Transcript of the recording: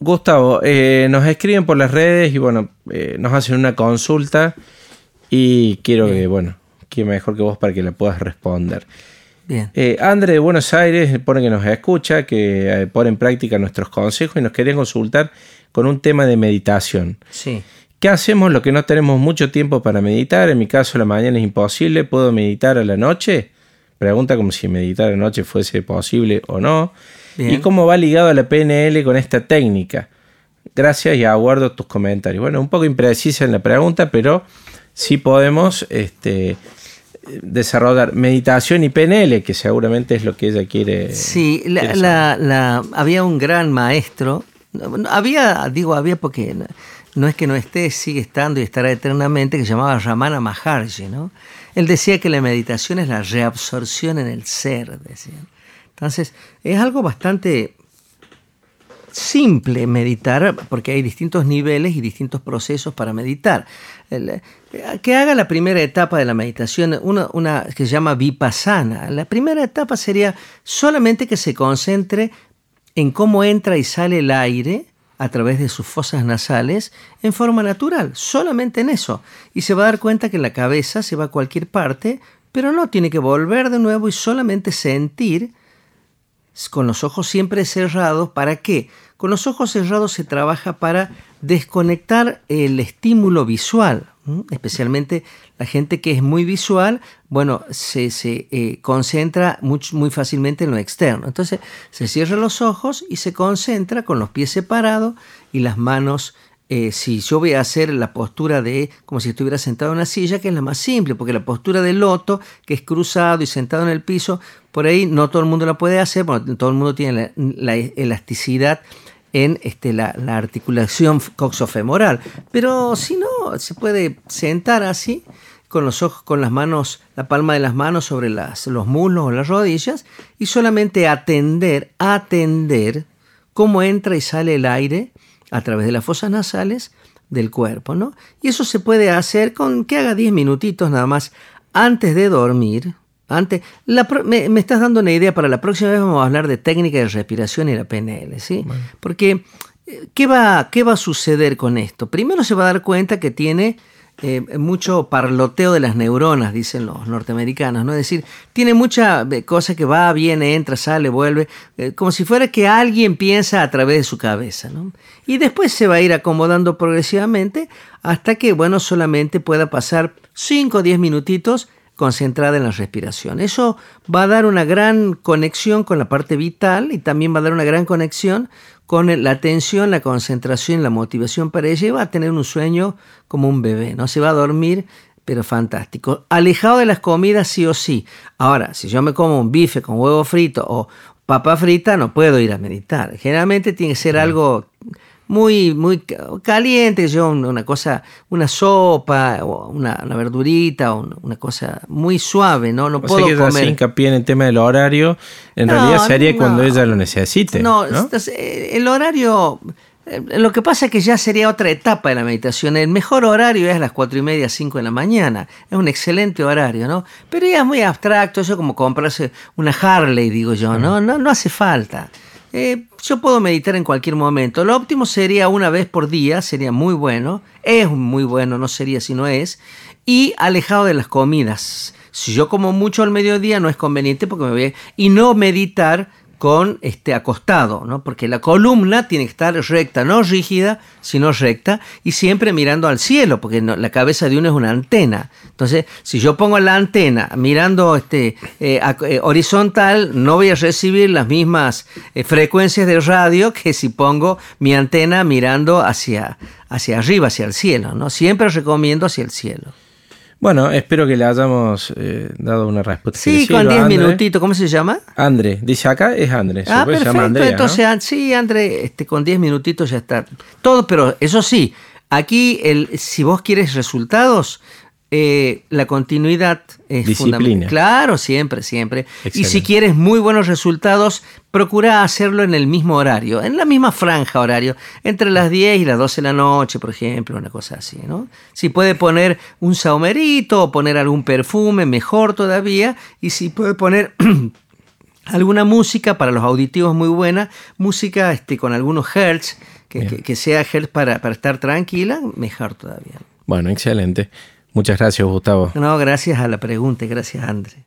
Gustavo, eh, nos escriben por las redes y bueno, eh, nos hacen una consulta y quiero que, bueno, que mejor que vos para que la puedas responder. Bien. Eh, André de Buenos Aires pone que nos escucha, que eh, pone en práctica nuestros consejos y nos quería consultar con un tema de meditación. Sí. ¿Qué hacemos lo que no tenemos mucho tiempo para meditar? En mi caso, la mañana es imposible. ¿Puedo meditar a la noche? Pregunta como si meditar a la noche fuese posible o no. Bien. ¿Y cómo va ligado a la PNL con esta técnica? Gracias y aguardo tus comentarios. Bueno, un poco imprecisa en la pregunta, pero sí podemos este, desarrollar meditación y PNL, que seguramente es lo que ella quiere. Sí, la, quiere la- la- había un gran maestro. Había, digo, había porque no, es que no esté, sigue estando y estará eternamente, que se llamaba Ramana Maharshi, ¿no? Él decía que la meditación es la reabsorción en el ser, decía. Entonces, es algo bastante simple meditar, porque hay distintos niveles y distintos procesos para meditar. El- que haga la primera etapa de la meditación, una, una que se llama vipassana. La primera etapa sería solamente que se concentre en cómo entra y sale el aire a través de sus fosas nasales en forma natural, solamente en eso. Y se va a dar cuenta que la cabeza se va a cualquier parte, pero no tiene que volver de nuevo y solamente sentir con los ojos siempre cerrados. ¿Para qué? Con los ojos cerrados se trabaja para desconectar el estímulo visual, especialmente la gente que es muy visual, bueno, se, se, eh, concentra muy, muy fácilmente en lo externo. Entonces se cierra los ojos y se concentra con los pies separados y las manos eh, si yo voy a hacer la postura de como si estuviera sentado en una silla, que es la más simple, porque la postura del loto, que es cruzado y sentado en el piso, por ahí no todo el mundo la puede hacer, porque todo el mundo tiene la, la elasticidad en este, la, la articulación coxofemoral. Pero si no, se puede sentar así, con los ojos, con las manos, la palma de las manos sobre las, los muslos o las rodillas, y solamente atender, atender cómo entra y sale el aire a través de las fosas nasales del cuerpo, ¿no? Y eso se puede hacer con que haga 10 minutitos nada más antes de dormir. Antes, la pro- me, me estás dando una idea para la próxima vez vamos a hablar de técnica de respiración y la PNL, ¿sí? Porque eh, ¿qué va, ¿qué va a suceder con esto? Primero se va a dar cuenta que tiene eh, mucho parloteo de las neuronas, dicen los norteamericanos, ¿no? Es decir, tiene mucha eh, cosa que va, viene, entra, sale, vuelve, eh, como si fuera que alguien piensa a través de su cabeza, ¿no? Y después se va a ir acomodando progresivamente hasta que, bueno, solamente pueda pasar 5 o 10 minutitos concentrada en la respiración. Eso va a dar una gran conexión con la parte vital y también va a dar una gran conexión con la atención, la concentración, la motivación para ella y va a tener un sueño como un bebé, ¿no? Se va a dormir, pero fantástico. Alejado de las comidas sí o sí. Ahora, si yo me como un bife con huevo frito o papa frita, no puedo ir a meditar. Generalmente tiene que ser algo muy, muy ca- caliente, yo un- una cosa, una sopa, o una, una verdurita, o un- una cosa muy suave, ¿no? No O sea puedo que ella hace comer. hincapié en el tema del horario. En No, realidad sería no. cuando ella lo necesite. No, ¿no? eh, el horario. eh, Lo que pasa es que ya sería otra etapa de la meditación. El mejor horario es a las cuatro y media, 5 de la mañana. Es un excelente horario, ¿no? Pero ya es muy abstracto, eso es como comprarse una Harley, digo yo, ¿no? No, no hace falta. Eh, yo puedo meditar en cualquier momento. Lo óptimo sería una vez por día, sería muy bueno. Es muy bueno, no sería si no es. Y alejado de las comidas. Si yo como mucho al mediodía no es conveniente porque me voy. Y no meditar con este acostado, ¿no? Porque la columna tiene que estar recta, no rígida, sino recta y siempre mirando al cielo, porque la cabeza de uno es una antena. Entonces, si yo pongo la antena mirando este eh, ac- eh, horizontal, no voy a recibir las mismas eh, frecuencias de radio que si pongo mi antena mirando hacia hacia arriba, hacia el cielo, ¿no? Siempre recomiendo hacia el cielo. Bueno, espero que le hayamos eh, dado una respuesta. Sí, con 10 André. minutitos, ¿cómo se llama? André, dice acá, es André. Ah, se llama perfecto. Andrea, ¿no? Entonces, ah, sí, André, este, con 10 minutitos ya está. Todo, pero eso sí, aquí, el, si vos quieres resultados, eh, la continuidad es Disciplina. fundamental. Claro, siempre, siempre. Y si quieres muy buenos resultados, procura hacerlo en el mismo horario, en la misma franja horario, entre las 10 y las 12 de la noche, por ejemplo, una cosa así, ¿no? Si puede poner un saumerito o poner algún perfume, mejor todavía. Y si puede poner alguna música para los auditivos muy buena, música este, con algunos hertz, que, sea hertz para, para estar tranquila, mejor todavía. Bueno, excelente. Muchas gracias, Gustavo. No, gracias a la pregunta, gracias, André.